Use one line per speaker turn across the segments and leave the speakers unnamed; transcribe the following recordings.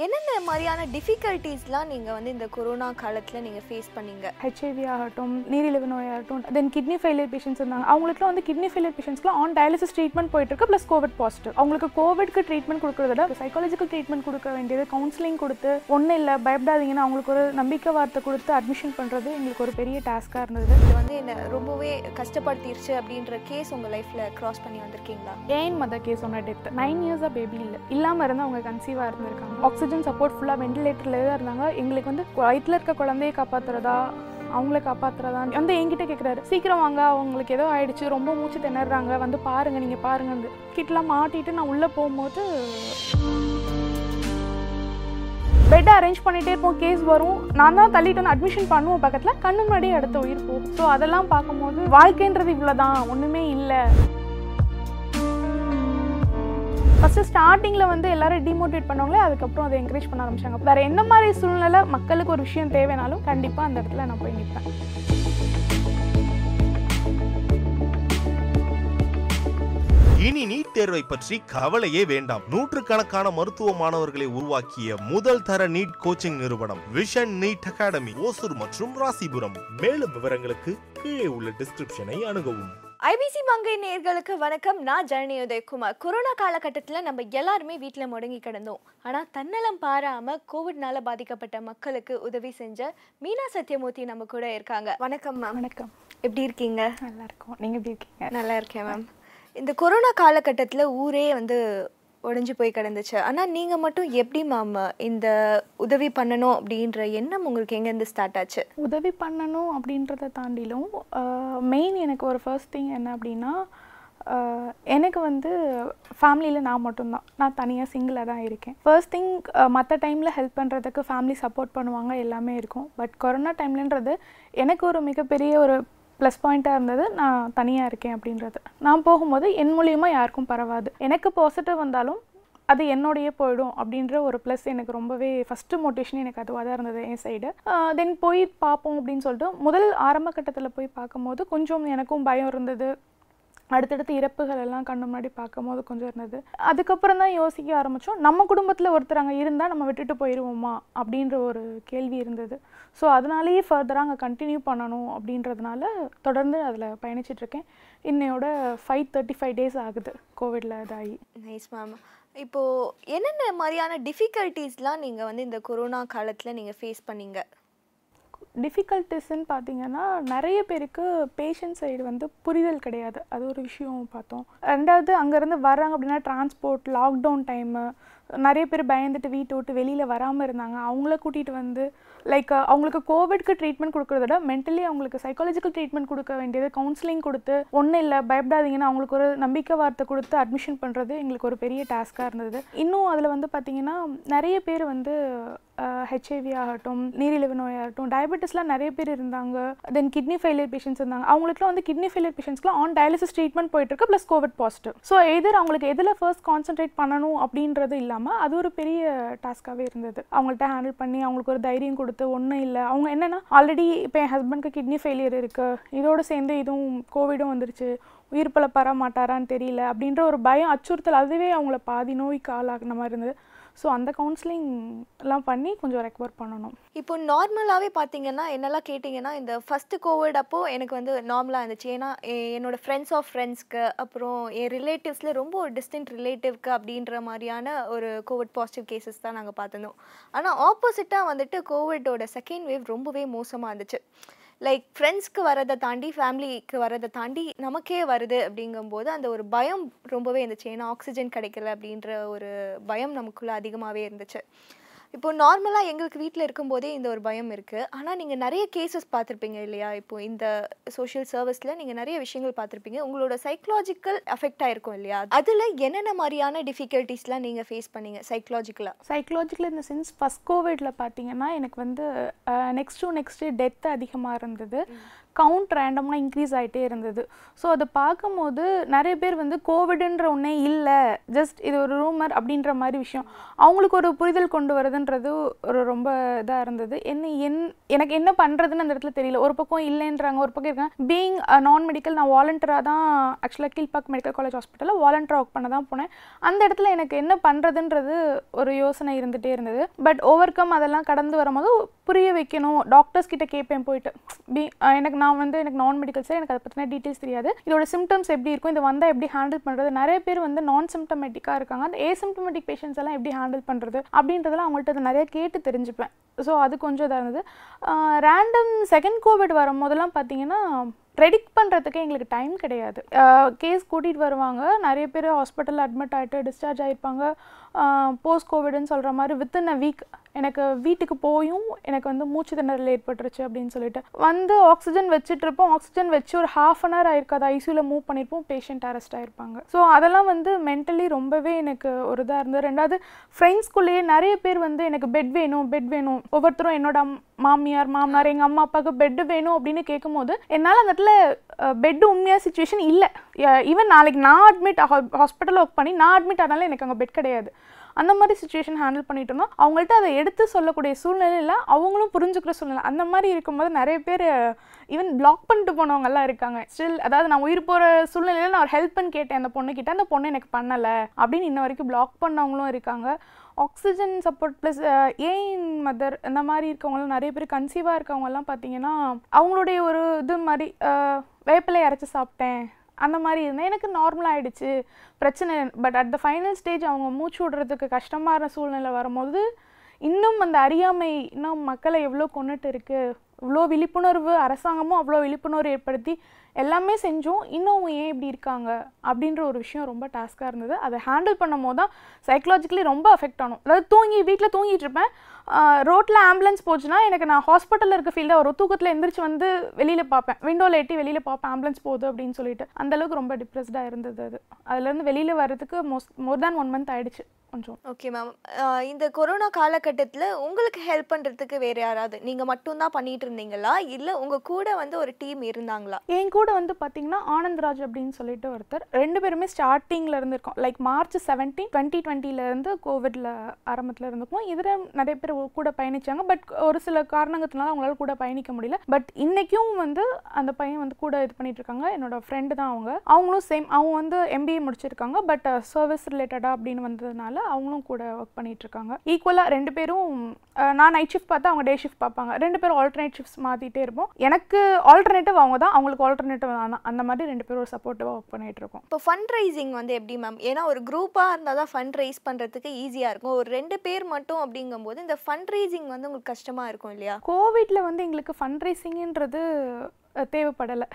என்னென்ன மாதிரியான டிஃபிகல்ட்டிஸ்லாம் நீங்கள் வந்து இந்த கொரோனா காலத்தில் நீங்கள் ஃபேஸ் பண்ணீங்க?
ஹெச்ஐவி ஆகட்டும் நீரிழிவு நோயாகட்டும் தென் கிட்னி ஃபெயிலியர் பேஷண்ட்ஸ் இருந்தாங்க. அவங்களுக்குலாம் வந்து கிட்னி ஃபெயிலியர் பேஷண்ட்ஸ்க்குலாம் ஆன் டயாலிசிஸ் ட்ரீட்மெண்ட் போயிட்டு இருக்கு ப்ளஸ் கோவிட் பாசிட்டிவ் அவங்களுக்கு கோவிட்க்கு ட்ரீட்மெண்ட் கொடுக்கறத விட சைக்காலஜிக்கல் ட்ரீட்மெண்ட் கொடுக்க வேண்டியது கவுன்சிலிங் கொடுத்து ஒன்றும் இல்லை பயப்படாதீங்கன்னு அவங்களுக்கு ஒரு நம்பிக்கை வார்த்தை கொடுத்து அட்மிஷன் பண்ணுறது எங்களுக்கு ஒரு பெரிய டாஸ்க்காக இருந்தது.
இது வந்து என்னை ரொம்பவே கஷ்டப்படுத்திருச்சு அப்படின்ற கேஸ் உங்கள் லைஃப்பில் க்ராஸ் பண்ணி வந்திருக்கீங்களா?
ஏன் மதர் கேஸ் ஒன்று டெத் நைன் இயர்ஸாக பேபி இல்லை. இல்லாமல் இருந்து அவங்க கன்சீவாக இருந்திருக்காங்க. ஆக்சிஜன் சப்போர்ட் ஃபுல்லாக வெண்டிலேட்டரில் தான் இருந்தாங்க. எங்களுக்கு வந்து வயிற்றில் இருக்க குழந்தையை காப்பாற்றுறதா அவங்கள காப்பாற்றுறதா வந்து என்கிட்ட கேட்குறாரு சீக்கிரம் வாங்க அவங்களுக்கு ஏதோ ஆயிடுச்சு ரொம்ப மூச்சு திணறாங்க வந்து பாருங்க நீங்கள் பாருங்க கிட்டலாம் மாட்டிட்டு நான் உள்ளே போகும்போது பெட் அரேஞ்ச் பண்ணிகிட்டே இருப்போம் கேஸ் வரும். நான் தான் தள்ளிட்டு வந்து அட்மிஷன் பண்ணுவோம் பக்கத்தில் கண்ணு முன்னாடியே அடுத்த உயிர் போகும். ஸோ அதெல்லாம் பார்க்கும்போது வாழ்க்கைன்றது இவ்வளோ தான் ஒன்றுமே இல்லை. ஃபஸ்ட்டு ஸ்டார்டிங்கில் வந்து எல்லாரும் டிமோட்டிவேட் பண்ணவங்களே அதுக்கப்புறம் அதை என்கரேஜ் பண்ண ஆரம்பிச்சாங்க. வேறு என்ன மாதிரி சூழ்நிலை மக்களுக்கு ஒரு விஷயம் தேவைனாலும் கண்டிப்பாக அந்த இடத்துல நான் போய் நிற்பேன்
இனி நீட் தேர்வை பற்றி கவலையே வேண்டாம். நூற்றுக்கணக்கான மருத்துவ மாணவர்களை உருவாக்கிய முதல் தர நீட் கோச்சிங் நிறுவனம் விஷன் நீட் அகாடமி ஓசூர் மற்றும் ராசிபுரம். மேலும் விவரங்களுக்கு கீழே உள்ள டிஸ்கிரிப்ஷனை அணுகவும்.
ஐபிசி மங்கை நேர்களுக்கு வணக்கம். நான் ஜனனி உதயகுமார். கொரோனா காலகட்டத்தில் நம்ம எல்லாருமே வீட்டில் முடங்கி கிடந்தோம். ஆனால் தன்னலம் பாராம கோவிட்னால பாதிக்கப்பட்ட மக்களுக்கு உதவி செஞ்ச மீனா சத்யமூர்த்தி நம்ம கூட இருக்காங்க. வணக்கம் மேம்
வணக்கம்.
எப்படி இருக்கீங்க?
நல்லா இருக்கும். நீங்கள் எப்படி இருக்கீங்க?
நல்லா இருக்கேன் மேம் இந்த கொரோனா காலகட்டத்தில் ஊரே வந்து உடஞ்சி போய் கிடந்துச்சு. ஆனால் நீங்கள் மட்டும் எப்படி மேம் இந்த உதவி பண்ணணும் அப்படின்ற எண்ணம் உங்களுக்கு எங்கேருந்து ஸ்டார்ட் ஆச்சு?
உதவி பண்ணணும் அப்படின்றத தாண்டிலும் மெயின் எனக்கு ஒரு ஃபர்ஸ்ட் திங் என்ன அப்படின்னா எனக்கு வந்து ஃபேமிலியில் நான் மட்டும்தான். நான் தனியாக சிங்கிளாக தான் இருக்கேன். ஃபர்ஸ்ட் திங் மற்ற டைமில் ஹெல்ப் பண்ணுறதுக்கு ஃபேமிலி சப்போர்ட் பண்ணுவாங்க எல்லாமே இருக்கும். பட் கொரோனா டைம்லன்றது எனக்கு ஒரு மிகப்பெரிய ஒரு ப்ளஸ் பாயிண்ட்டாக இருந்தது. நான் தனியாக இருக்கேன் அப்படின்றது. நான் போகும்போது என் மூலியமாக யாருக்கும் பரவாது. எனக்கு பாசிட்டிவ் வந்தாலும் அது என்னோடையே போயிடும் அப்படின்ற ஒரு ப்ளஸ் எனக்கு ரொம்பவே ஃபஸ்ட்டு மோட்டிவேஷன் எனக்கு அதுவாக தான் இருந்தது என் சைடு தென் போய் பார்ப்போம் அப்படின்னு சொல்லிட்டு முதல் ஆரம்ப கட்டத்தில் போய் பார்க்கும்போது கொஞ்சம் எனக்கும் பயம் இருந்தது. அடுத்தடுத்து இறப்புகள் எல்லாம் கண்ணு முன்னாடி பார்க்கும்போது கொஞ்சம் இருந்தது. அதுக்கப்புறம் தான் யோசிக்க ஆரம்பித்தோம் நம்ம குடும்பத்தில் ஒருத்தர் அங்கே இருந்தால் நம்ம விட்டுட்டு போயிடுவோமா அப்படின்ற ஒரு கேள்வி இருந்தது. ஸோ அதனாலேயே ஃபர்தராக அங்கே கண்டினியூ பண்ணணும் அப்படின்றதுனால தொடர்ந்து அதில் பயணிச்சிட்ருக்கேன். இன்னையோட ஃபைவ் தேர்ட்டி ஃபைவ் டேஸ் ஆகுது கோவிடில் இதாகி.
நைஸ் மேம் இப்போது என்னென்ன மாதிரியான டிஃபிகல்ட்டிஸ்லாம் நீங்கள் வந்து இந்த கொரோனா காலத்தில் நீங்கள் ஃபேஸ் பண்ணீங்க?
டிஃபிகல்ட்டிஸ்ன்னு பார்த்தீங்கன்னா நிறைய பேருக்கு பேஷண்ட் சைடு வந்து புரிதல் கிடையாது. அது ஒரு விஷயம் பார்த்தோம். ரெண்டாவது அங்கேருந்து வர்றாங்க அப்படின்னா டிரான்ஸ்போர்ட் லாக்டவுன் டைமு நிறைய பேர் பயந்துட்டு வீட்டை விட்டு வெளியில் வராமல் இருந்தாங்க. அவங்கள கூட்டிகிட்டு வந்து லைக் uh, அவங்களுக்கு கோவிட்க்கு ட்ரீட்மெண்ட் கொடுக்கறத விட மென்டலி அவங்களுக்கு சைக்காலஜிக்கல் ட்ரீட்மெண்ட் கொடுக்க வேண்டியது கவுன்சிலிங் கொடுத்து ஒன்றும் இல்லை பயப்படாதீங்கன்னு அவங்களுக்கு ஒரு நம்பிக்கை வார்த்தை கொடுத்து அட்மிஷன் பண்ணுறது எங்களுக்கு ஒரு பெரிய டாஸ்க்காக இருந்தது. இன்னும் அதில் வந்து பார்த்திங்கன்னா நிறைய பேர் வந்து ஹெச்ஐவி ஆகட்டும் நீரிழிவு நோயாகட்டும் டயபெட்டிஸ்லாம் நிறைய பேர் இருந்தாங்க. தென் கிட்னி ஃபெயிலியர் பேஷன்ஸ் இருந்தாங்க. அவங்களுக்குலாம் வந்து கிட்னி ஃபெயிலியர் பேஷன்ஸ்க்குலாம் ஆன் டயாலிசிஸ் ட்ரீட்மெண்ட் போயிட்டு இருக்கு ப்ளஸ் கோவிட் பாசிட்டிவ் ஸோ எதிர் அவங்களுக்கு எதில் ஃபர்ஸ்ட் கான்சென்ட்ரேட் பண்ணணும் அப்படின்றது இல்லாமல் அது ஒரு பெரிய டாஸ்க்காகவே இருந்தது. அவங்கள்ட்ட ஹேண்டில் பண்ணி அவங்களுக்கு ஒரு தைரியம் கொடுத்து ஒன்றும் இல்லை. அவங்க என்னென்னா ஆல்ரெடி இப்போ என் ஹஸ்பண்ட்க்கு கிட்னி ஃபெயிலியர் இருக்குது இதோடு சேர்ந்து இதுவும் கோவிடும் வந்துருச்சு. உயிர் பல பெற மாட்டாரான்னு தெரியல அப்படின்ற ஒரு பயம் அச்சுறுத்தல் அதுவே அவங்கள பாதி நோய்க்கு ஆளாகின மாதிரி இருந்தது. ஸோ அந்த கவுன்சிலிங்லாம் பண்ணி கொஞ்சம் ரெக்கவர் பண்ணணும்.
இப்போ நார்மலாகவே பார்த்தீங்கன்னா என்னெல்லாம் கேட்டிங்கன்னா இந்த ஃபஸ்ட்டு கோவிட் அப்போது எனக்கு வந்து நார்மலாக இருந்துச்சு. ஏன்னா எ- என்னோட ஃப்ரெண்ட்ஸ் ஆஃப் ஃப்ரெண்ட்ஸ்க்கு அப்புறம் என் ரிலேட்டிவ்ஸில் ரொம்ப ஒரு டிஸ்டன்ட் ரிலேட்டிவ்க்கு அப்படின்ற மாதிரியான ஒரு கோவிட் பாசிட்டிவ் கேசஸ் தான் நாங்கள் பார்த்துருந்தோம் ஆனால் ஆப்போசிட்டாக வந்துட்டு கோவிடோட செகண்ட் வேவ் ரொம்பவே மோசமாக இருந்துச்சு. லைக் ஃப்ரெண்ட்ஸ்க்கு வரதை தாண்டி ஃபேமிலிக்கு வரதை தாண்டி நமக்கே வருது அப்படிங்கும்போது அந்த ஒரு பயம் ரொம்பவே இருந்துச்சு ஏன்னா ஆக்சிஜன் கிடைக்கல அப்படின்ற ஒரு பயம் நமக்குள்ளே அதிகமாகவே இருந்துச்சு. இப்போ நார்மலாக எங்களுக்கு வீட்டில் இருக்கும்போதே இந்த ஒரு பயம் இருக்குது ஆனால் நீங்கள் நிறைய கேசஸ் பார்த்துருப்பீங்க இல்லையா? இப்போ இந்த சோஷியல் சர்வீஸில் நீங்கள் நிறைய விஷயங்கள் பார்த்துருப்பீங்க. உங்களோட சைக்கலாஜிக்கல் அஃபெக்ட் ஆயிருக்கும் இல்லையா? அதில் என்னென்ன மாதிரியான டிஃபிகல்ட்டிஸ்லாம் நீங்கள் ஃபேஸ் பண்ணீங்க சைக்கலாஜிக்கலாக
சைக்கலாஜிக்கல் இந்த சென்ஸ் ஃபஸ்ட் கோவிடில் பார்த்தீங்கன்னா எனக்கு வந்து நெக்ஸ்ட் டு நெக்ஸ்ட்டு டெத் அதிகமாக இருந்தது. கவுண்ட் ரேண்டமாக இன்க்ரீஸ் ஆகிட்டே இருந்தது. ஸோ அதை பார்க்கும்போது நிறைய பேர் வந்து கோவிடுன்ற ஒன்றே இல்லை ஜஸ்ட் இது ஒரு ரூமர் அப்படின்ற மாதிரி விஷயம். அவங்களுக்கு ஒரு புரிதல் கொண்டு வரதுன்றது ஒரு ரொம்ப இதாக இருந்தது. என்ன என் எனக்கு என்ன பண்ணுறதுன்னு அந்த இடத்துல தெரியல. ஒரு பக்கம் இல்லைன்றாங்க ஒரு பக்கம் இருக்காங்க. பீயிங் நான் மெடிக்கல் நான் வாலண்டராக தான் ஆக்சுவலாக கீழ்பாக் மெடிக்கல் காலேஜ் ஹாஸ்பிட்டலில் வாலண்டியராக ஒர்க் பண்ண தான் போனேன். அந்த இடத்துல எனக்கு என்ன பண்ணுறதுன்றது ஒரு யோசனை இருந்துகிட்டே இருந்தது. பட் ஓவர் கம் அதெல்லாம் கடந்து வரும்போது புரிய வைக்கணும். டாக்டர்ஸ் கிட்ட கேட்பேன் போயிட்டு. பி எனக்கு நான் வந்து எனக்கு நான் மெடிக்கல் சார் எனக்கு அதை பற்றின டீட்டெயில்ஸ் தெரியாது. இதோட சிம்டம்ஸ் எப்படி இருக்கும்? இது வந்தால் எப்படி ஹேண்டில் பண்ணுறது நிறைய பேர் வந்து நான் சிம்டமேட்டிக்காக இருக்காங்க. அந்த ஏசிம்டமேட்டிக் பேஷண்ட்ஸ் எல்லாம் எப்படி ஹேண்டில் பண்ணுறது அப்படின்றதெல்லாம் அவங்கள்ட்ட அதை நிறைய கேட்டு தெரிஞ்சுப்பேன். ஸோ அது கொஞ்சம் இதாக இருந்தது. ரேண்டம் செகண்ட் கோவிட் வரும் போதெல்லாம் பார்த்தீங்கன்னா ப்ரெடிக்ட் பண்ணுறதுக்கு எங்களுக்கு டைம் கிடையாது. கேஸ் கூட்டிகிட்டு வருவாங்க. நிறைய பேர் ஹாஸ்பிட்டலில் அட்மிட் ஆகிட்டு டிஸ்சார்ஜ் ஆகிருப்பாங்க போஸ்ட் கோவிடுன்னு சொல்கிற மாதிரி வித்தின் அ வீக் எனக்கு வீட்டுக்கு போயும் எனக்கு வந்து மூச்சு திணறல் ஏற்பட்டுருச்சு அப்படின்னு சொல்லிட்டு. வந்து ஆக்சிஜன் வச்சுட்டு இருப்போம் ஆக்சிஜன் வச்சு ஒரு ஹாஃப் அன் ஹவர் ஆயிருக்காது. ஐசியூவில் மூவ் பண்ணியிருப்போம் பேஷண்ட் அரெஸ்ட் ஆயிருப்பாங்க. ஸோ அதெல்லாம் வந்து மென்டலி ரொம்பவே எனக்கு ஒரு இதாக இருந்தது. ரெண்டாவது ஃப்ரெண்ட்ஸ்குள்ளேயே நிறைய பேர் வந்து எனக்கு பெட் வேணும் பெட் வேணும். ஒவ்வொருத்தரும் என்னோட மாமியார் மாமனார் எங்கள் அம்மா அப்பாவுக்கு பெட் வேணும் அப்படின்னு கேட்கும்போது என்னால் அந்த இடத்துல பெட்டு உண்மையாக சுச்சுவேஷன் இல்லை. ஈவன் நாளைக்கு நான் அட்மிட் ஹாஸ்பிட்டல் ஒர்க் பண்ணி நான் அட்மிட் ஆனாலும் எனக்கு அங்கே பெட் கிடையாது. அந்த மாதிரி சுச்சுவேஷன் ஹேண்டில் பண்ணிட்டோம்னா அவங்கள்ட்ட அதை எடுத்து சொல்லக்கூடிய சூழ்நிலையில் அவங்களும் புரிஞ்சுக்கிற சூழ்நிலை. அந்த மாதிரி இருக்கும்போது நிறைய பேர் ஈவன் பிளாக் பண்ணிட்டு போனவங்கெல்லாம் இருக்காங்க. ஸ்டில் அதாவது நான் உயிர் போகிற சூழ்நிலையில் நான் ஒரு ஹெல்ப் பண்ணி கேட்டேன். அந்த பொண்ணுக்கிட்ட அந்த பொண்ணு எனக்கு பண்ணலை அப்படின்னு இன்ன வரைக்கும் பிளாக் பண்ணவங்களும் இருக்காங்க. ஆக்சிஜன் சப்போர்ட் ப்ளஸ் ஏன் மதர் இந்த மாதிரி இருக்கவங்களாம் நிறைய பேர் கன்சீவாக இருக்கவங்கலாம் பார்த்தீங்கன்னா அவங்களுடைய ஒரு இது மாதிரி வேப்பிலை அரைச்சி சாப்பிட்டேன். அந்த மாதிரி இருந்தேன். எனக்கு நார்மலாக ஆகிடுச்சு பிரச்சனை but at the final stage அவங்க மூச்சு விடுறதுக்கு கஷ்டமான சூழ்நிலை வரும்போது இன்னும் அந்த அறியாமை இன்னும் மக்களை எவ்வளோ கொண்டுட்டு இருக்குது இவ்வளோ விழிப்புணர்வு அரசாங்கமும் அவ்வளோ விழிப்புணர்வு ஏற்படுத்தி எல்லாமே செஞ்சோம். இன்னும் அவங்க ஏன் இப்படி இருக்காங்க அப்படின்ற ஒரு விஷயம் ரொம்ப டாஸ்க்காக இருந்தது. அதை ஹேண்டில் பண்ணும் போது தான் சைக்கலாஜிக்கலி ரொம்ப அஃபெக்ட் ஆனோம். அதாவது தூங்கி வீட்டில் தூங்கிட்டு இருப்பேன். ரோட்டில் ஆம்புலன்ஸ் போச்சுன்னா எனக்கு நான் ஹாஸ்பிட்டலில் இருக்க ஃபீல்டாக ஒரு தூக்கத்தில் எந்திரிச்சு வந்து வெளியில் பார்ப்பேன். விண்டோவில் எட்டி வெளியில் பார்ப்பேன் ஆம்புலன்ஸ் போகுது அப்படின்னு சொல்லிட்டு. அந்த அளவுக்கு ரொம்ப டிப்ரெஸ்டாக இருந்தது அது. அதுலேருந்து வெளியில் வர்றதுக்கு most more than one month ஆயிடுச்சு. கொஞ்சம்.
ஓகே மேம் இந்த கொரோனா காலகட்டத்தில் உங்களுக்கு ஹெல்ப் பண்ணுறதுக்கு வேறு யாராவது நீங்கள் மட்டும்தான் பண்ணிட்டு இருந்தீங்களா? இல்லை உங்கள் கூட வந்து ஒரு டீம் இருந்தாங்களா?
என் கூட வந்து பார்த்தீங்கன்னா ஆனந்த்ராஜ் அப்படின்னு சொல்லிட்டு ஒருத்தர். ரெண்டு பேருமே ஸ்டார்டிங்கில் இருந்து இருக்கோம் லைக் மார்ச் செவன்டீன் டுவெண்ட்டி டுவெண்ட்டிலேருந்து கோவிட்ல ஆரம்பத்தில் இருந்துக்கும் இதில் நிறைய பேர் கூட பயணிச்சாங்க. பட் ஒரு சில காரணங்கத்தினால அவங்களால கூட பயணிக்க முடியல. பட் இன்னைக்கும் வந்து அந்த பையன் வந்து கூட இது பண்ணிட்டு இருக்காங்க. என்னோட ஃப்ரெண்டு தான் அவங்க. அவங்களும் சேம் அவங்க வந்து எம்பிஏ முடிச்சிருக்காங்க. பட் சர்வீஸ் ரிலேட்டடாக அப்படின்னு வந்ததுனால அவங்களும் கூட ஒர்க் பண்ணிட்டு இருக்காங்க ஈக்குவலாக ரெண்டு பேரும் நான் நைட் ஷிஃப்ட் பார்த்தா அவங்க டே ஷிஃப்ட் பார்ப்பாங்க. ரெண்டு பேரும் ஆல்டர்னேட் ஷிஃப்ட்ஸ் மாற்றிட்டே இருப்போம். எனக்கு ஆல்டர்னேட்டிவ் அவங்க தான் அவங்களுக்கு ஆல்டர்னேட்டிவ் நான் தான். அந்த மாதிரி ரெண்டு பேரும் ஒரு சப்போர்ட்டிவாக ஒர்க் பண்ணிட்டு இருக்கோம்
இப்போ ஃபண்ட் ரைசிங் வந்து எப்படி மேம் ஏன்னா ஒரு குரூப்பாக இருந்தால் தான் ஃபண்ட் ரைஸ் பண்ணுறதுக்கு ஈஸியாக இருக்கும். ஒரு ரெண்டு பேர் மட்டும் அப்படிங்கும்போது இந்த ஃபண்ட் ரைசிங் வந்து உங்களுக்கு கஷ்டமாக இருக்கும் இல்லையா?
கோவிட்ல வந்து எங்களுக்கு ஃபண்ட் ரைசிங்ன்றது தேவைப்படலை.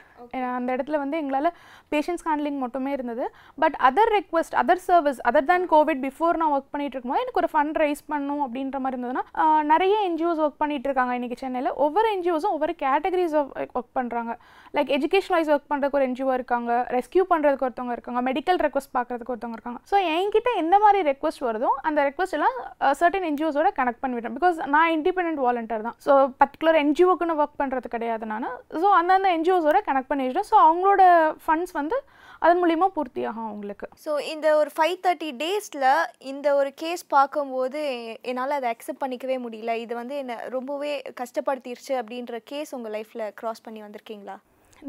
அந்த இடத்துல வந்து எங்களால் பேஷண்ட்ஸ் ஹேண்ட்லிங் மட்டுமே இருந்தது. But other request other service other than covid before நான் ஒர்க் பண்ணிட்டு இருக்கும்போது எனக்கு ஒரு ஃபண்ட் ரைஸ் பண்ணும் அப்படின்ற மாதிரி இருந்ததுன்னா நிறைய என்ஜிஓஸ் ஒர்க் பண்ணிட்டு இருக்காங்க இன்னைக்கு சென்னையில். ஒவ்வொரு என்ஜிஓஸும் ஒவ்வொரு கேட்டகரிஸ் ஒர்க் பண்ணுறாங்க லைக் எஜுகேஷன் வைஸ் ஒர்க் பண்ணுறதுக்கு ஒரு என்ஜிஓ இருக்காங்க. ரெஸ்கியூ பண்ணுறதுக்கு ஒருத்தவங்க இருக்காங்க. மெடிக்கல் ரெக்வஸ்ட் பார்க்குறதுக்கு ஒருத்தவங்க இருக்காங்க. ஸோ என்கிட்ட எந்த மாதிரி ரெக்வஸ்ட் வருதோ அந்த ரெக்வஸ்ட் எல்லாம் சர்டன் என்ஜிஓஸோட கனெக்ட் பண்ணிவிட்டேன் பிகாஸ் நான் இண்டிபெண்டன்ட் வாலண்டியர் தான். ஸோ பர்டிகுலர் என்ஜிஓக்குன்னு ஒர்க் பண்ணுறது கிடையாது நான். ஸோ அந்தந்த என்ஜிஓஸோட கனெக்ட் பண்ணி வச்சிட்டேன் ஸோ அவங்களோட ஃபண்ட்ஸ் வந்து அதன் மூலியமாக பூர்த்தியாகும் அவங்களுக்கு.
ஸோ இந்த ஒரு ஃபைவ் தேர்ட்டி டேஸில் இந்த ஒரு கேஸ் பார்க்கும்போது என்னால் அதை அக்செப்ட் பண்ணிக்கவே முடியல. இது வந்து என்னை ரொம்பவே கஷ்டப்படுத்திருச்சு அப்படின்ற கேஸ் உங்கள் லைஃப்பில் க்ராஸ் பண்ணி வந்திருக்கீங்களா?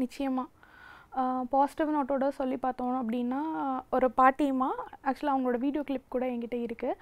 நிச்சயமாக பாசிட்டிவ் நோட்டோட சொல்லி பார்த்தோம் அப்படின்னா ஒரு பாட்டியம்மா ஆக்சுவலாக அவங்களோட வீடியோ கிளிப் கூட என்கிட்ட இருக்குது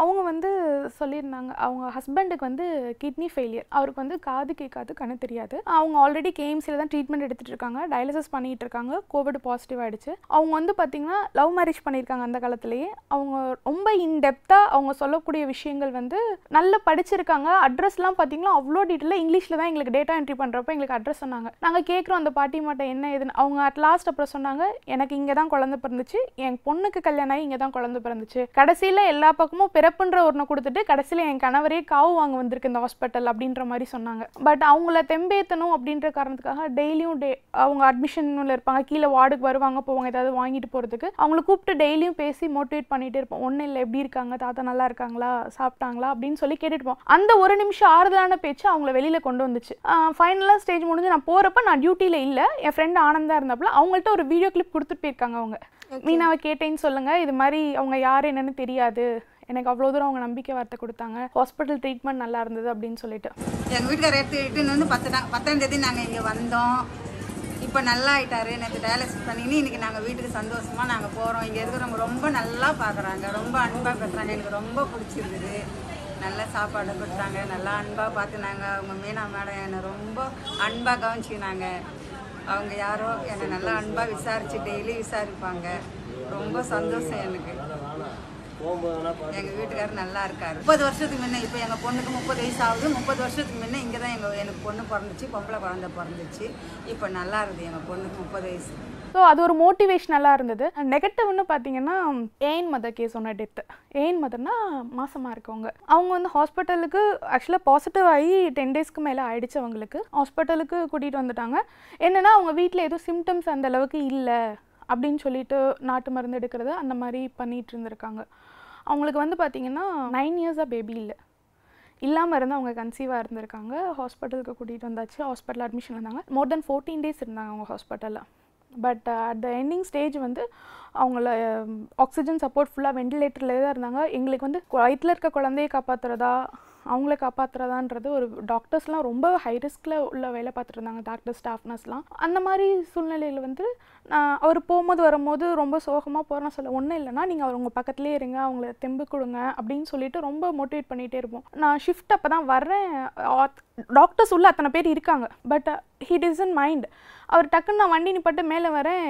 அவங்க வந்து சொல்லியிருந்தாங்க அவங்க ஹஸ்பண்டுக்கு வந்து கிட்னி ஃபெயிலியர் அவருக்கு வந்து காது கேட்காது கண்ணு தெரியாது. அவங்க ஆல்ரெடி கேஎம்சியில் தான் ட்ரீட்மெண்ட் எடுத்துகிட்டு இருக்காங்க டயாலிசிஸ் பண்ணிகிட்டு இருக்காங்க கோவிட் பாசிட்டிவ் ஆகிடுச்சு அவங்க வந்து பார்த்திங்கன்னா லவ் மேரேஜ் பண்ணியிருக்காங்க அந்த காலத்துலேயே. அவங்க ரொம்ப இன்டெப்த்தாக அவங்க சொல்லக்கூடிய விஷயங்கள் வந்து நல்லா படிச்சிருக்காங்க. அட்ரஸ்லாம் பார்த்தீங்கன்னா அவ்வளோ டீட்டெயிலாக இங்கிலீஷில் தான் எங்களுக்கு டேட்டா என்ட்ரி பண்ணுறப்ப எங்களுக்கு அட்ரஸ் சொன்னாங்க. நாங்கள் கேட்குறோம் அந்த பாட்டி மாட்டை என்ன ஏதுன்னு. அவங்க அட் லாஸ்ட் அப்புறம் சொன்னாங்க எனக்கு இங்கே தான் குழந்தை பிறந்துச்சு. என் பொண்ணுக்கு கல்யாணம் ஆகி இங்கே தான் குழந்தை பிறந்துச்சு. கடைசியில் எல்லா பக்கமும் பிறப்புன்ற ஒன்றை கொடுத்துட்டு கடைசியில் என் கணவரே காவு வாங்க வந்திருக்கு இந்த ஹாஸ்பிட்டல் அப்படின்ற மாதிரி சொன்னாங்க. பட் அவங்கள தெம்பேத்தணும் அப்படின்ற காரணத்துக்காக டெய்லியும் டே அவங்க அட்மிஷனில் இருப்பாங்க. கீழே வார்டுக்கு வருவாங்க போவாங்க ஏதாவது வாங்கிட்டு போகிறதுக்கு அவங்கள கூப்பிட்டு டெய்லியும் பேசி மோட்டிவேட் பண்ணிகிட்டே இருப்போம். ஒன்றும் இல்லை எப்படி இருக்காங்க? தாத்தா நல்லா இருக்காங்களா? சாப்பிட்டாங்களா? அப்படின்னு சொல்லி கேட்டுட்டு அந்த ஒரு நிமிஷம் ஆறுதலான பேச்சு அவங்கள வெளியில் கொண்டு வந்துச்சு. ஃபைனலாக ஸ்டேஜ் முடிஞ்சு நான் போகிறப்ப நான் டியூட்டியில் இல்லை. என் ஃப்ரெண்ட் ஆனந்தா இருந்தாப்புல அவங்கள்ட்ட ஒரு வீடியோ கிளிப் கொடுத்துட்டு போயிருக்காங்க அவங்க. மீனாவை கேட்டேன்னு சொல்லுங்க. இது மாதிரி அவங்க யார் என்னன்னு தெரியாது. எனக்கு அவ்வளோ தூரம் அவங்க நம்பிக்கை வார்த்தை கொடுத்தாங்க. ஹாஸ்பிட்டல் ட்ரீட்மெண்ட் நல்லா இருந்தது அப்படின்னு சொல்லிட்டு.
எங்கள் வீட்டுக்கார எடுத்துக்கிட்டு வந்து பத்து பத்தாம் தேதி நாங்கள் இங்கே வந்தோம். இப்போ நல்லா ஆயிட்டாரு. நேற்று டயாலிசிஸ் பண்ணின்னு இன்றைக்கி நாங்கள் வீட்டுக்கு சந்தோஷமாக நாங்கள் போகிறோம் இங்கே இருக்கிறவங்க ரொம்ப நல்லா பார்க்குறாங்க ரொம்ப அன்பாக பேசுகிறாங்க எனக்கு ரொம்ப பிடிச்சிருக்குது நல்ல சாப்பாடு கொடுத்தாங்க. நல்லா அன்பாக பார்த்துனாங்க அவங்க மீனா மேடம் என்னை ரொம்ப அன்பாக கவனிச்சிக்கினாங்க. அவங்க யாரோ என்னை நல்லா அன்பாக விசாரித்து டெய்லி விசாரிப்பாங்க. ரொம்ப சந்தோஷம் எனக்கு. எங்கள் வீட்டுக்காரர் நல்லா இருக்காரு. முப்பது வருஷத்துக்கு முன்ன இப்போ எங்கள் பொண்ணுக்கு முப்பது வயசு ஆகுது. முப்பது வருஷத்துக்கு முன்ன இங்கே தான் எங்கள் எனக்கு பொண்ணு பிறந்துச்சு பொம்பளை குழந்தை பிறந்துச்சு. இப்போ நல்லா இருக்குது எங்கள் பொண்ணுக்கு முப்பது வயசு.
ஸோ அது ஒரு மோட்டிவேஷ்னலாக இருந்தது. நெகட்டிவ்னு பார்த்தீங்கன்னா ஏன் மதர் கேஸ் ஒன்று டெத்து ஏன் மதர்னா மாசமாக இருக்கவங்க. அவங்க வந்து ஹாஸ்பிட்டலுக்கு ஆக்சுவலாக பாசிட்டிவ் ஆகி டென் டேஸ்க்கு மேலே ஆயிடுச்சு அவங்களுக்கு. ஹாஸ்பிட்டலுக்கு கூட்டிகிட்டு வந்துட்டாங்க. என்னென்னா அவங்க வீட்டில் எதுவும் சிம்டம்ஸ் அந்த அளவுக்கு இல்லை அப்படின்னு சொல்லிட்டு நாட்டு மருந்து எடுக்கிறது அந்த மாதிரி பண்ணிட்டு இருந்திருக்காங்க. அவங்களுக்கு வந்து பார்த்திங்கன்னா நைன் இயர்ஸாக பேபி இல்லை. இல்லாமல் இருந்து அவங்க கன்சீவாக இருந்திருக்காங்க. ஹாஸ்பிட்டலுக்கு கூட்டிகிட்டு வந்தாச்சு. ஹாஸ்பிட்டல் அட்மிஷன் இருந்தாங்க. மோர் தென் ஃபோர்டீன் டேஸ் இருந்தாங்க அவங்க ஹாஸ்பிட்டலில் but at the ending stage வந்து அவங்கள ஆக்சிஜன் சப்போர்ட் ஃபுல்லாக வெண்டிலேட்டர்லேயே தான் இருந்தாங்க. எங்களுக்கு வந்து வயிற்றில் இருக்க குழந்தையை காப்பாற்றுறதா அவங்கள காப்பாற்றுறதான்றது ஒரு டாக்டர்ஸ்லாம் ரொம்ப ஹை ரிஸ்கில் உள்ள வேலை பார்த்துட்டு இருந்தாங்க டாக்டர் ஸ்டாஃப் நர்ஸ்லாம் அந்த மாதிரி சூழ்நிலையில் வந்து நான் அவர் போகும்போது வரும்போது ரொம்ப சோகமாக போகிறேன்னு சொல்ல ஒன்றும் இல்லைன்னா நீங்கள் அவர் உங்கள் பக்கத்துலேயே இருங்க அவங்கள தெம்பு கொடுங்க அப்படின்னு சொல்லிட்டு ரொம்ப மோட்டிவேட் பண்ணிகிட்டே இருப்போம். நான் ஷிஃப்ட் அப்போ தான் வர்றேன் டாக்டர்ஸ் உள்ள அத்தனை பேர் இருக்காங்க பட் ஹீ டிசன் மைண்ட் அவர் டக்குன்னு நான் வண்டி நிப்பட்டு மேலே வரேன்.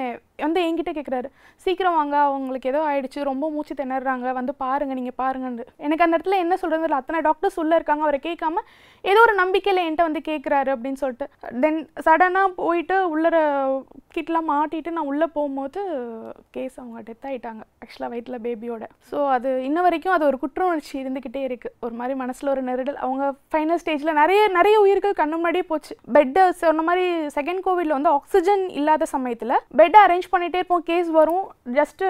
வந்து என்கிட்ட கேட்குறாரு சீக்கிரம் வாங்க அவங்களுக்கு ஏதோ ஆயிடுச்சு ரொம்ப மூச்சு திணறாங்க வந்து பாருங்கள் நீங்கள் பாருங்கன்னு. எனக்கு அந்த இடத்துல என்ன சொல்கிறது இல்லை அத்தனை டாக்டர்ஸ் உள்ளே இருக்காங்க அவரை கேட்காம ஏதோ ஒரு நம்பிக்கையில் என்கிட்ட வந்து கேட்குறாரு அப்படின்னு சொல்லிட்டு. தென் சடனாக போயிட்டு உள்ளர கிட்டலாம் மாட்டிட்டு நான் உள்ளே போகும்போது கேஸ் அவங்க டெத் ஆகிட்டாங்க ஆக்சுவலாக வயிற்றில் பேபியோட ஸோ அது இன்ன வரைக்கும் அது ஒரு குற்ற உணர்ச்சி இருந்துக்கிட்டே இருக்குது ஒரு மாதிரி மனசில் ஒரு நெருடல். அவங்க ஃபைனல் ஸ்டேஜில் நிறைய நிறைய உயிர்கள் கண்ணு முன்னாடியே போச்சு. பெட்டை சொன்ன மாதிரி செகண்ட் கோவிட்ல வந்து ஆக்சிஜன் இல்லாத சமயத்தில் பெட்டை அரேஞ்ச் பண்ணிகிட்டே இருப்போம். கேஸ் வரும். ஜஸ்ட்டு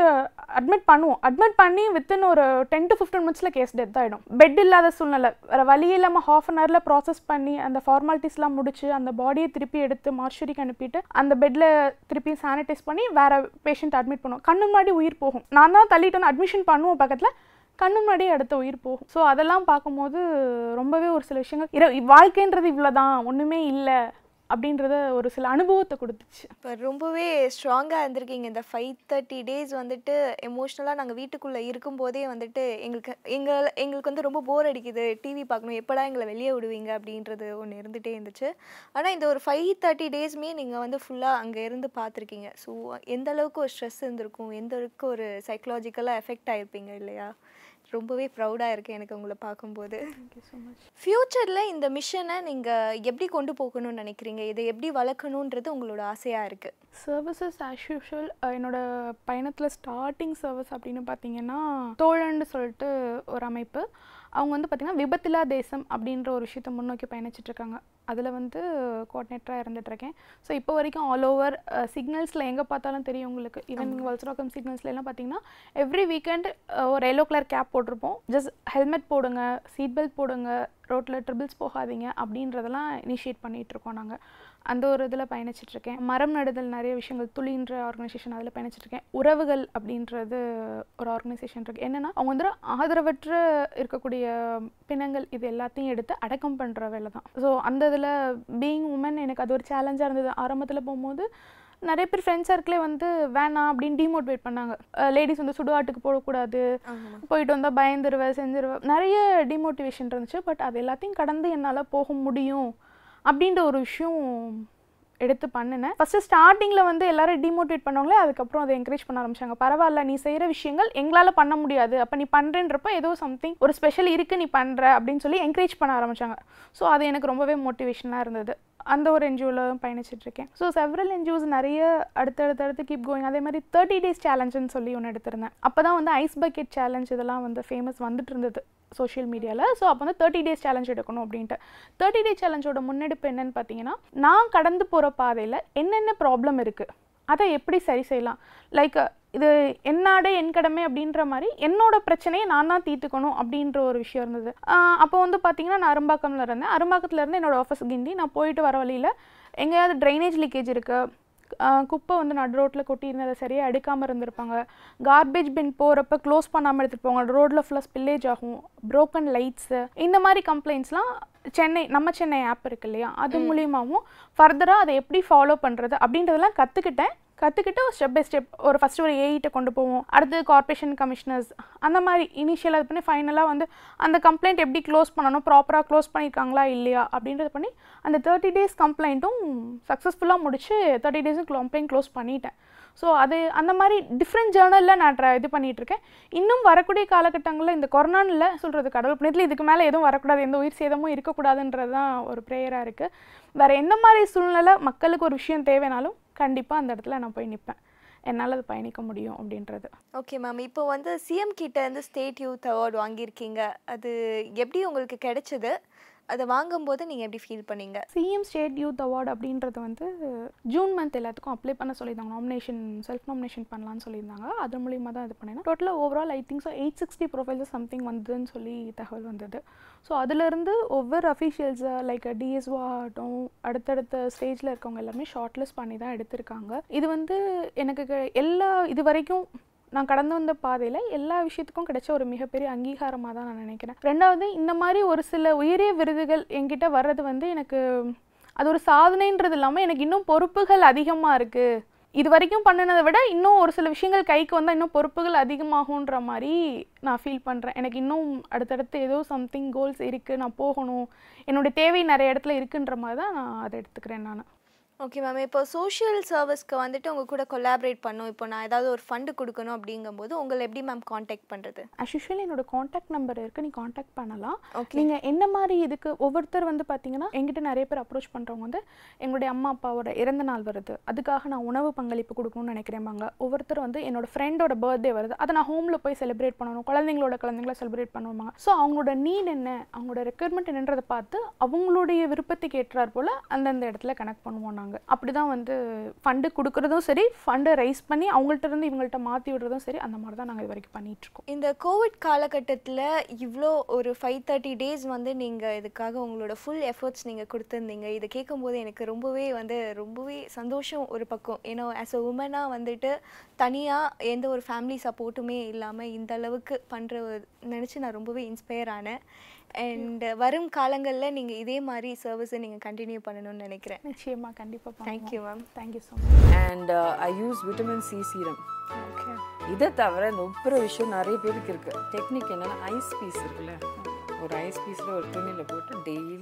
அட்மிட் பண்ணுவோம். அட்மிட் பண்ணி வித்தின் ஒரு டென் டு ஃபிஃப்டீன் மினிட்ஸில் கேஸ் டெத் ஆகிடும் பெட் இல்லாத சூழ்நிலை. வேறு வழி இல்லாமல் ஹாஃப் அன் ஹவரில் ப்ராசஸ் பண்ணி அந்த ஃபார்மாலிட்டிஸ்லாம் முடிச்சு அந்த பாடியை திருப்பி எடுத்து மார்ச்சரிக்கு அனுப்பிட்டு அந்த பெட்டில் திருப்பி சானிடைஸ் பண்ணி வேற பேஷண்ட் அட்மிட் பண்ணுவோம். கண்ணு முன்னாடி உயிர் போகும். நான் தான் தள்ளிட்டு வந்து அட்மிஷன் பண்ணுவோம் பக்கத்தில். கண்ணு முன்னாடியே அடுத்த உயிர் போகும். ஸோ அதெல்லாம் பார்க்கும்போது ரொம்பவே ஒரு சில விஷயங்கள். இர வாழ்க்கைன்றது இவ்வளோதான் ஒன்றுமே இல்லை. அப்படின்றத ஒரு சில அனுபவத்தை கொடுத்துச்சு.
இப்போ ரொம்பவே ஸ்ட்ராங்காக இருந்திருக்கீங்க. இந்த ஃபைவ் தேர்ட்டி டேஸ் வந்துட்டு எமோஷ்னலாக நாங்கள் வீட்டுக்குள்ளே இருக்கும்போதே வந்துட்டு எங்களுக்கு எங்கள் எங்களுக்கு வந்து ரொம்ப போர் அடிக்குது. டிவி பார்க்கணும். எப்படா எங்களை வெளியே விடுவீங்க அப்படின்றது ஒன்று இருந்துகிட்டே இருந்துச்சு. ஆனால் இந்த ஒரு ஃபைவ் தேர்ட்டி டேஸ்மே நீங்கள் வந்து ஃபுல்லாக அங்கே இருந்து பார்த்துருக்கீங்க. ஸோ எந்த அளவுக்கு ஒரு ஸ்ட்ரெஸ் இருந்திருக்கும்? எந்த அளவுக்கு ஒரு சைக்கலாஜிக்கலாக எஃபெக்ட் ஆகிருப்பீங்க இல்லையா? ரொம்பவே ப்ரௌடாக இருக்குது எனக்கு உங்களை பார்க்கும்போது. ஃப்யூச்சரில் இந்த மிஷனை நீங்கள் எப்படி கொண்டு போகணும்னு நினைக்கிறீங்க? இதை எப்படி வளர்க்கணுன்றது உங்களோட ஆசையாக இருக்குது
சர்வீசஸ் ஆஸ் யூஷுவல் என்னோட பயணத்தில் ஸ்டார்டிங் சர்வீஸ் அப்படின்னு பார்த்தீங்கன்னா தோழன்னு சொல்லிட்டு ஒரு அமைப்பு. அவங்க வந்து பார்த்திங்கன்னா விபத்தில்லா தேசம் அப்படின்ற ஒரு விஷயத்த முன்னோக்கி பயணிச்சுட்டு இருக்காங்க அதில் வந்து கோஆர்டினேட்டராக இருந்துகிட்ருக்கேன் ஸோ இப்போ வரைக்கும் ஆல் ஓவர் சிக்னல்ஸில் எங்கே பார்த்தாலும் தெரியும் உங்களுக்கு. ஈவன் வல்சராக்கம் சிக்னல்ஸ்ல எல்லாம் பார்த்தீங்கன்னா எவ்ரி வீக்கெண்ட் ஒரு எல்லோ கலர் கேப் போட்டிருப்போம். ஜஸ்ட் ஹெல்மெட் போடுங்க சீட் பெல்ட் போடுங்க ரோட்டில் ட்ரிபிள்ஸ் போகாதீங்க அப்படின்றதெல்லாம் இனிஷியேட் பண்ணிகிட்டு இருக்கோம் நாங்கள் அந்த ஒரு இதில் பயணிச்சிட்ருக்கேன். மரம் நடுதல் நிறைய விஷயங்கள் துளின்ற ஆர்கனைசேஷன் அதில் பயணிச்சிட்ருக்கேன். உறவுகள் அப்படின்றது ஒரு ஆர்கனைசேஷன் இருக்குது என்னென்னா அவங்க வந்து ஆதரவற்ற இருக்கக்கூடிய பிணங்கள் இது எல்லாத்தையும் எடுத்து அடக்கம் பண்ணுற வேலை தான். ஸோ அந்த இதில் பீயிங் உமன் எனக்கு அது ஒரு சேலஞ்சாக இருந்தது. ஆரம்பத்தில் போகும்போது நிறைய பேர் ஃப்ரெண்ட்ஸ் சர்க்கிளே வந்து வேணாம் அப்படின்னு டிமோட்டிவேட் பண்ணாங்க. லேடிஸ் வந்து சுடுகாட்டுக்கு போடக்கூடாது. போயிட்டு வந்தால் பயந்துருவேன் செஞ்சிருவேன் நிறைய டிமோட்டிவேஷன் இருந்துச்சு. பட் அது எல்லாத்தையும் கடந்து என்னால் போக முடியும். அப்படின்ற ஒரு விஷயம் எடுத்து பண்ணினேன் ஃபஸ்ட்டு ஸ்டார்டிங்கில் வந்து எல்லாரும் டிமோட்டிவேட் பண்ணவங்களே அதுக்கப்புறம் அதை என்கரேஜ் பண்ண ஆரம்பிச்சாங்க. பரவாயில்ல நீ செய்கிற விஷயங்கள் எங்களால் பண்ண முடியாது. அப்போ நீ பண்ணுறன்றப்ப ஏதோ சம்திங் ஒரு ஸ்பெஷல் இருக்குது நீ பண்ணுற அப்படின்னு சொல்லி என்கரேஜ் பண்ண ஆரம்பித்தாங்க ஸோ அது எனக்கு ரொம்பவே மோட்டிவேஷனாக இருந்தது. அந்த ஒரு என்ஜிஓவில் பயணிச்சிட்ருக்கேன் ஸோ செவரல் என்ஜிஓஸ் நிறைய அடுத்தடுத்தடுத்து கீப் கோயிங் அதே மாதிரி தேர்ட்டி டேஸ் சேலஞ்சுன்னு சொல்லி ஒன்று எடுத்திருந்தேன். அப்போ தான் வந்து ஐஸ் பக்கெட் சேலஞ்ச் இதெல்லாம் வந்து ஃபேமஸ் வந்துட்டு இருந்தது சோஷியல் மீடியாவில் ஸோ அப்போ வந்து தேர்ட்டி டேஸ் சேலஞ்ச் எடுக்கணும் அப்படின்ட்டு. தேர்ட்டி டேஸ் சேலஞ்சோட முன்னெடுப்பு என்னன்னு பார்த்தீங்கன்னா நான் கடந்து போகிற பாதையில் என்னென்ன ப்ராப்ளம் இருக்குது அதை எப்படி சரி செய்யலாம்? லைக் இது என்னாடே என் கடமை அப்படின்ற மாதிரி என்னோட பிரச்சனையை நான் தான் தீர்த்துக்கணும் அப்படின்ற ஒரு விஷயம் இருந்தது. அப்போ வந்து பார்த்திங்கன்னா நான் அரும்பாக்கம்ல இருந்தேன். அரும்பாக்கத்துலேருந்து இருந்து என்னோட ஆஃபீஸ் கிண்டி நான் போயிட்டு வர வழியில் எங்கேயாவது ட்ரைனேஜ் லீக்கேஜ் இருக்குது குப்பை வந்து நடு ரோட்டில் கொட்டியிருந்தது சரியாக எடுக்காமல் இருந்திருப்பாங்க. கார்பேஜ் பின் போகிறப்ப க்ளோஸ் பண்ணாமல் எடுத்துகிட்டு போவாங்க. ரோட்டில் ஃபுல்லாக ஸ்பில்லேஜ் ஆகும். Broken லைட்ஸு இந்த மாதிரி கம்ப்ளைண்ட்ஸ்லாம் சென்னை நம்ம சென்னை ஆப் இருக்கு இல்லையா? அது மூலியமாகவும் ஃபர்தராக அதை எப்படி ஃபாலோ பண்ணுறது அப்படின்றதெல்லாம் கற்றுக்கிட்டேன் கற்றுக்கிட்டு ஸ்டெப் பை ஸ்டெப் ஒரு ஃபஸ்ட்டு ஒரு ஏஐட்டை கொண்டு போவோம். அடுத்து கார்பரேஷன் கமிஷனர்ஸ் அந்த மாதிரி இனிஷியல் அது பண்ணி ஃபைனலாக வந்து அந்த கம்ப்ளைண்ட் எப்படி க்ளோஸ் பண்ணணும் ப்ராப்பராக க்ளோஸ் பண்ணியிருக்காங்களா இல்லையா அப்படின்றத பண்ணி அந்த தேர்ட்டி டேஸ் கம்ப்ளைண்ட்டும் சக்ஸஸ்ஃபுல்லாக முடிச்சு தேர்ட்டி டேஸும் கம்ப்ளைண்ட் க்ளோஸ் பண்ணிட்டேன். ஸோ அது அந்த மாதிரி டிஃப்ரெண்ட் ஜேர்னலில் நான் ட்ரை இது பண்ணிகிட்ருக்கேன் இருக்கேன் இன்னும் வரக்கூடிய காலகட்டங்களில் இந்த கொரோனானில் சொல்கிறது கடவுள் புண்ணியத்தில் இதுக்கு மேலே எதுவும் வரக்கூடாது எந்த உயிர் சேதமும் இருக்கக்கூடாதுன்றது தான் ஒரு ப்ரேயராக இருக்குது வேறு எந்த மாதிரி சூழ்நிலை மக்களுக்கு ஒரு விஷயம் தேவைனாலும் கண்டிப்பாக அந்த இடத்துல நான் போய் நிற்பேன் என்னால் அது பயணிக்க முடியும் அப்படின்றது.
ஓகே மேம் இப்போ வந்து சிஎம் கிட்ட இருந்து ஸ்டேட் யூத் அவார்டு வாங்கியிருக்கீங்க. அது எப்படி உங்களுக்கு கிடைச்சது? அதை வாங்கும்போது நீங்கள் எப்படி ஃபீல் பண்ணீங்க?
சிஎம் ஸ்டேட் யூத் அவார்டு அப்படின்றது வந்து ஜூன் மந்த் எல்லாத்துக்கும் அப்ளை பண்ண சொல்லியிருந்தாங்க. நாமினேஷன் செல்ஃப் நாமினேஷன் பண்ணலாம்னு சொல்லியிருந்தாங்க. அது மூலியமாக தான் இது பண்ணினேன். டோட்டலாக overall I think so eight sixty profiles something வந்ததுன்னு சொல்லி தகவல் வந்தது. ஸோ அதுலேருந்து ஒவ்வொரு அஃபீஷியல்ஸை லைக் டிஎஸ்ஓ ஆகட்டும் அடுத்தடுத்த ஸ்டேஜில் இருக்கவங்க எல்லாமே ஷார்ட் லிஸ்ட் பண்ணி தான் எடுத்திருக்காங்க. இது வந்து எனக்கு எல்லா இது வரைக்கும் நான் கடந்து வந்த பாதையில் எல்லா விஷயத்துக்கும் கிடைச்ச ஒரு மிகப்பெரிய அங்கீகாரமாக தான் நான் நினைக்கிறேன். ரெண்டாவது இந்த மாதிரி ஒரு சில உயரிய விருதுகள் என்கிட்ட வர்றது வந்து எனக்கு அது ஒரு சாதனைன்றது இல்லாமல் எனக்கு இன்னும் பொறுப்புகள் அதிகமாக இருக்குது இது வரைக்கும் பண்ணினதை விட இன்னும் ஒரு சில விஷயங்கள் கைக்கு வந்தால் இன்னும் பொறுப்புகள் அதிகமாகுன்ற மாதிரி நான் ஃபீல் பண்ணுறேன் எனக்கு இன்னும் அடுத்தடுத்து ஏதோ சம்திங் கோல்ஸ் இருக்குது நான் போகணும் என்னுடைய தேவை நிறைய இடத்துல இருக்குன்ற மாதிரி தான் நான் அதை எடுத்துக்கிறேன் நான்.
ஓகே மேம் இப்போ சோஷியல் சர்வீஸ்க்கு வந்துட்டு உங்கள் கூட கொலாபரேட் பண்ணும். இப்போ நான் ஏதாவது ஒரு ஃபண்டு கொடுக்கணும் அப்படிங்கும்போது உங்களை எப்படி மேம் காண்டாக்ட் பண்ணுறது
அஸ் யூஷுவல் என்னோட காண்டாக்ட் நம்பர் இருக்குது நீ காண்டாக்ட் பண்ணலாம்.
Okay.
நீங்கள் என்ன மாதிரி இதுக்கு ஒவ்வொருத்தர் வந்து பார்த்தீங்கன்னா எங்கிட்ட நிறைய பேர் அப்ரோச் பண்ணுறவங்க வந்து எங்களுடைய அம்மா அப்பாவோட இறந்த நாள் வருது. அதுக்காக நான் உணவு பங்களிப்பு கொடுக்கணும்னு நினைக்கிறேன்பாங்க ஒவ்வொருத்தர் வந்து என்னோட ஃப்ரெண்டோட பர்த்டே வருது. அதை நான் ஹோமில் போய் செலிப்ரேட் பண்ணணும். குழந்தைங்களோட குழந்தைங்கள செலிப்ரேட் பண்ணுவாங்க ஸோ அவங்களோட நீட் என்ன அவங்களோட ரெக்குயர்மெண்ட் என்னன்றதை பார்த்து அவங்களுடைய விருப்பத்துக்கு ஏற்றாற் போல் அந்தந்த இடத்துல கனெக்ட் பண்ணுவோம் நாங்கள் அப்படி தான் வந்து ஃபண்டு கொடுக்குறதும் சரி ஃபண்டை ரைஸ் பண்ணி அவங்கள்ட்ட இருந்து இவங்கள்ட்ட மாற்றி விடுறதும் சரி அந்த மாதிரி தான் நாங்கள் இது வரைக்கும் பண்ணிகிட்ருக்கோம்
இந்த கோவிட் காலகட்டத்தில் இவ்வளோ ஒரு ஃபைவ் தேர்ட்டி டேஸ் வந்து நீங்கள் இதுக்காக உங்களோட ஃபுல் எஃபர்ட்ஸ் நீங்கள் கொடுத்துருந்தீங்க. இதை கேட்கும்போது எனக்கு ரொம்பவே வந்து ரொம்பவே சந்தோஷம் ஒரு பக்கம். ஏன்னா ஆஸ் அ உமனாக வந்துட்டு தனியாக எந்த ஒரு ஃபேமிலி சப்போர்ட்டுமே இல்லாமல் இந்த அளவுக்கு பண்ணுற நினச்சி நான் ரொம்பவே இன்ஸ்பயர் ஆனேன். அண்ட் வரும் காலங்களில் நீங்கள் இதே மாதிரி சர்வீஸை நீங்கள் கண்டினியூ பண்ணணும்னு நினைக்கிறேன்.
நிச்சயமாக கண்டிப்பாக
thank you ma'am
thank you so much
and I use vitamin C serum
okay
இதை தவிர இந்த ஒவ்வொரு விஷயம் நிறைய பேருக்கு இருக்கு. டெக்னிக் என்னன்னா ஐஸ் பீஸ் இருக்குல்ல. ஒரு ஐஸ் பீஸில் ஒரு துணியில் போட்டு டெய்லி